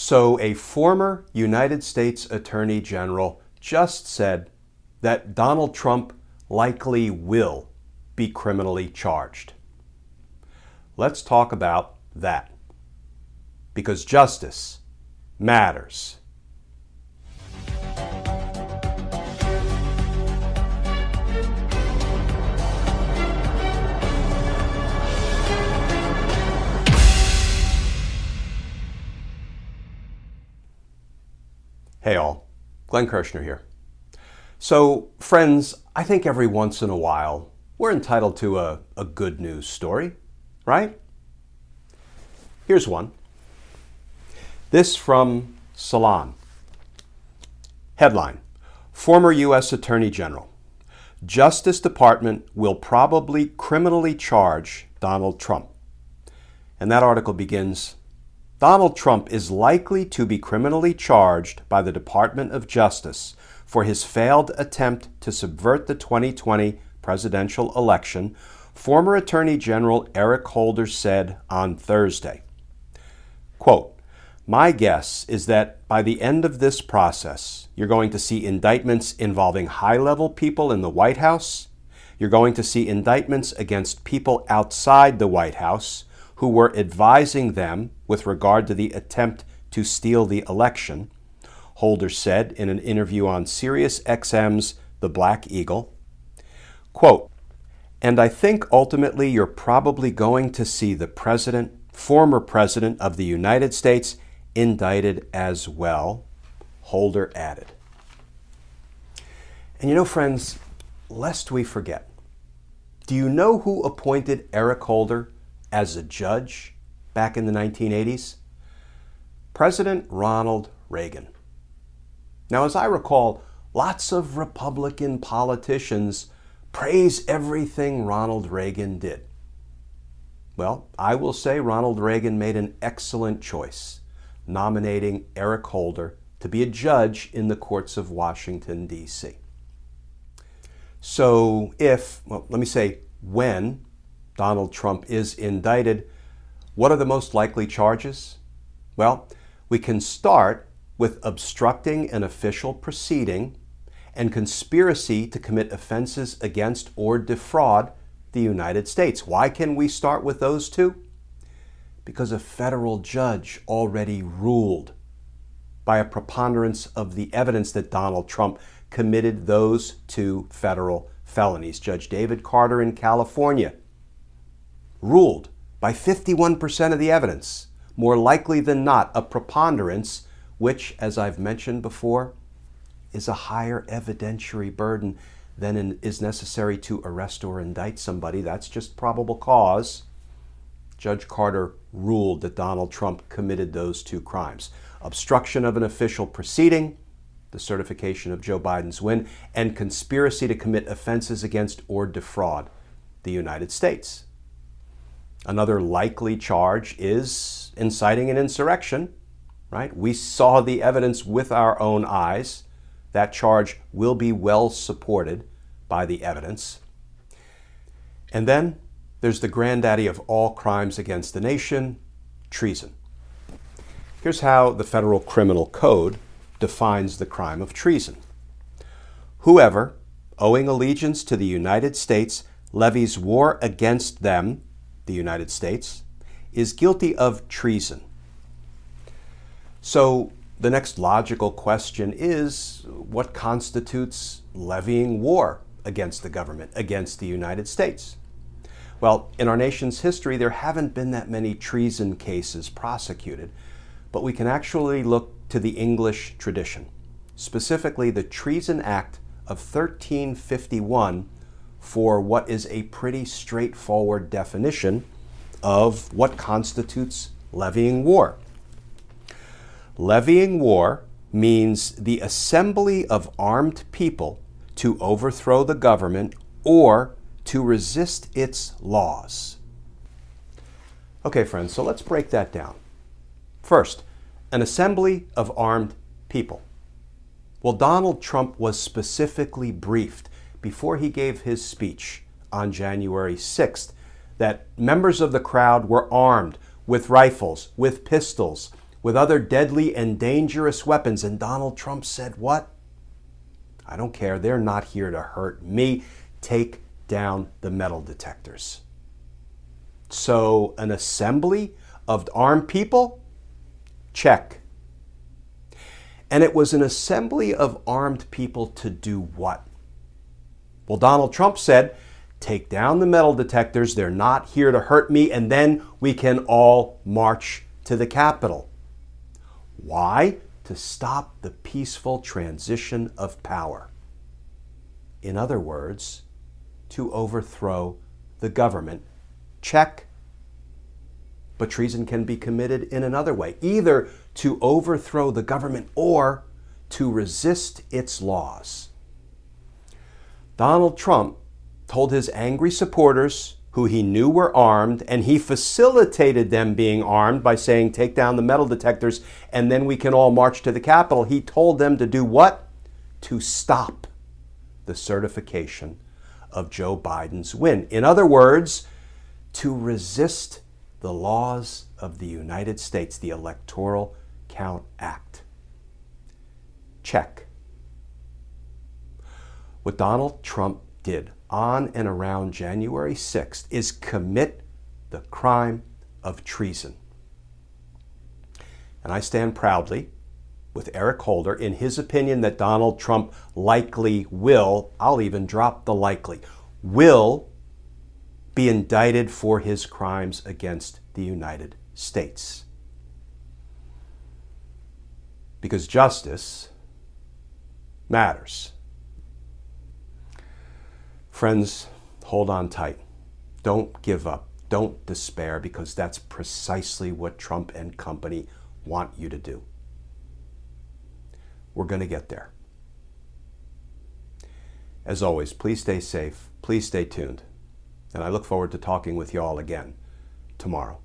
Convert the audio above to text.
So, a former United States Attorney General just said that Donald Trump likely will be criminally charged. Let's talk about that. Because justice matters. Hey all, Glenn Kirschner here. So, friends, I think every once in a while we're entitled to a, a good news story, right? Here's one. This from Salon. Headline Former U.S. Attorney General. Justice Department will probably criminally charge Donald Trump. And that article begins Donald Trump is likely to be criminally charged by the Department of Justice for his failed attempt to subvert the 2020 presidential election, former Attorney General Eric Holder said on Thursday. Quote, My guess is that by the end of this process, you're going to see indictments involving high level people in the White House. You're going to see indictments against people outside the White House who were advising them with regard to the attempt to steal the election, Holder said in an interview on Sirius XM's The Black Eagle. Quote, and I think ultimately you're probably going to see the president, former president of the United States, indicted as well, Holder added. And you know, friends, lest we forget, do you know who appointed Eric Holder as a judge back in the 1980s? President Ronald Reagan. Now, as I recall, lots of Republican politicians praise everything Ronald Reagan did. Well, I will say Ronald Reagan made an excellent choice, nominating Eric Holder to be a judge in the courts of Washington, D.C. So, if, well, let me say when Donald Trump is indicted, what are the most likely charges? Well, we can start with obstructing an official proceeding and conspiracy to commit offenses against or defraud the United States. Why can we start with those two? Because a federal judge already ruled by a preponderance of the evidence that Donald Trump committed those two federal felonies. Judge David Carter in California ruled by 51% of the evidence, more likely than not, a preponderance, which, as I've mentioned before, is a higher evidentiary burden than in, is necessary to arrest or indict somebody. That's just probable cause. Judge Carter ruled that Donald Trump committed those two crimes obstruction of an official proceeding, the certification of Joe Biden's win, and conspiracy to commit offenses against or defraud the United States. Another likely charge is inciting an insurrection, right? We saw the evidence with our own eyes. That charge will be well supported by the evidence. And then there's the granddaddy of all crimes against the nation treason. Here's how the Federal Criminal Code defines the crime of treason Whoever, owing allegiance to the United States, levies war against them, the United States, is guilty of treason. So the next logical question is what constitutes levying war against the government, against the United States? Well, in our nation's history, there haven't been that many treason cases prosecuted, but we can actually look to the English tradition, specifically the Treason Act of 1351, for what is a pretty straightforward definition of what constitutes levying war. Levying war means the assembly of armed people to overthrow the government or to resist its laws. Okay, friends, so let's break that down. First, an assembly of armed people. Well, Donald Trump was specifically briefed before he gave his speech on January 6th that members of the crowd were armed with rifles, with pistols, with other deadly and dangerous weapons. And Donald Trump said, What? I don't care. They're not here to hurt me. Take down the metal detectors. So, an assembly of armed people? Check. And it was an assembly of armed people to do what? Well, Donald Trump said, Take down the metal detectors. They're not here to hurt me. And then we can all march to the Capitol. Why? To stop the peaceful transition of power. In other words, to overthrow the government. Check. But treason can be committed in another way either to overthrow the government or to resist its laws. Donald Trump told his angry supporters who he knew were armed, and he facilitated them being armed by saying, Take down the metal detectors, and then we can all march to the Capitol. He told them to do what? To stop the certification of Joe Biden's win. In other words, to resist the laws of the United States, the Electoral Count Act. Check. What Donald Trump did on and around January 6th is commit the crime of treason. And I stand proudly with Eric Holder in his opinion that Donald Trump likely will, I'll even drop the likely, will be indicted for his crimes against the United States. Because justice matters. Friends, hold on tight. Don't give up. Don't despair because that's precisely what Trump and company want you to do. We're going to get there. As always, please stay safe. Please stay tuned. And I look forward to talking with you all again tomorrow.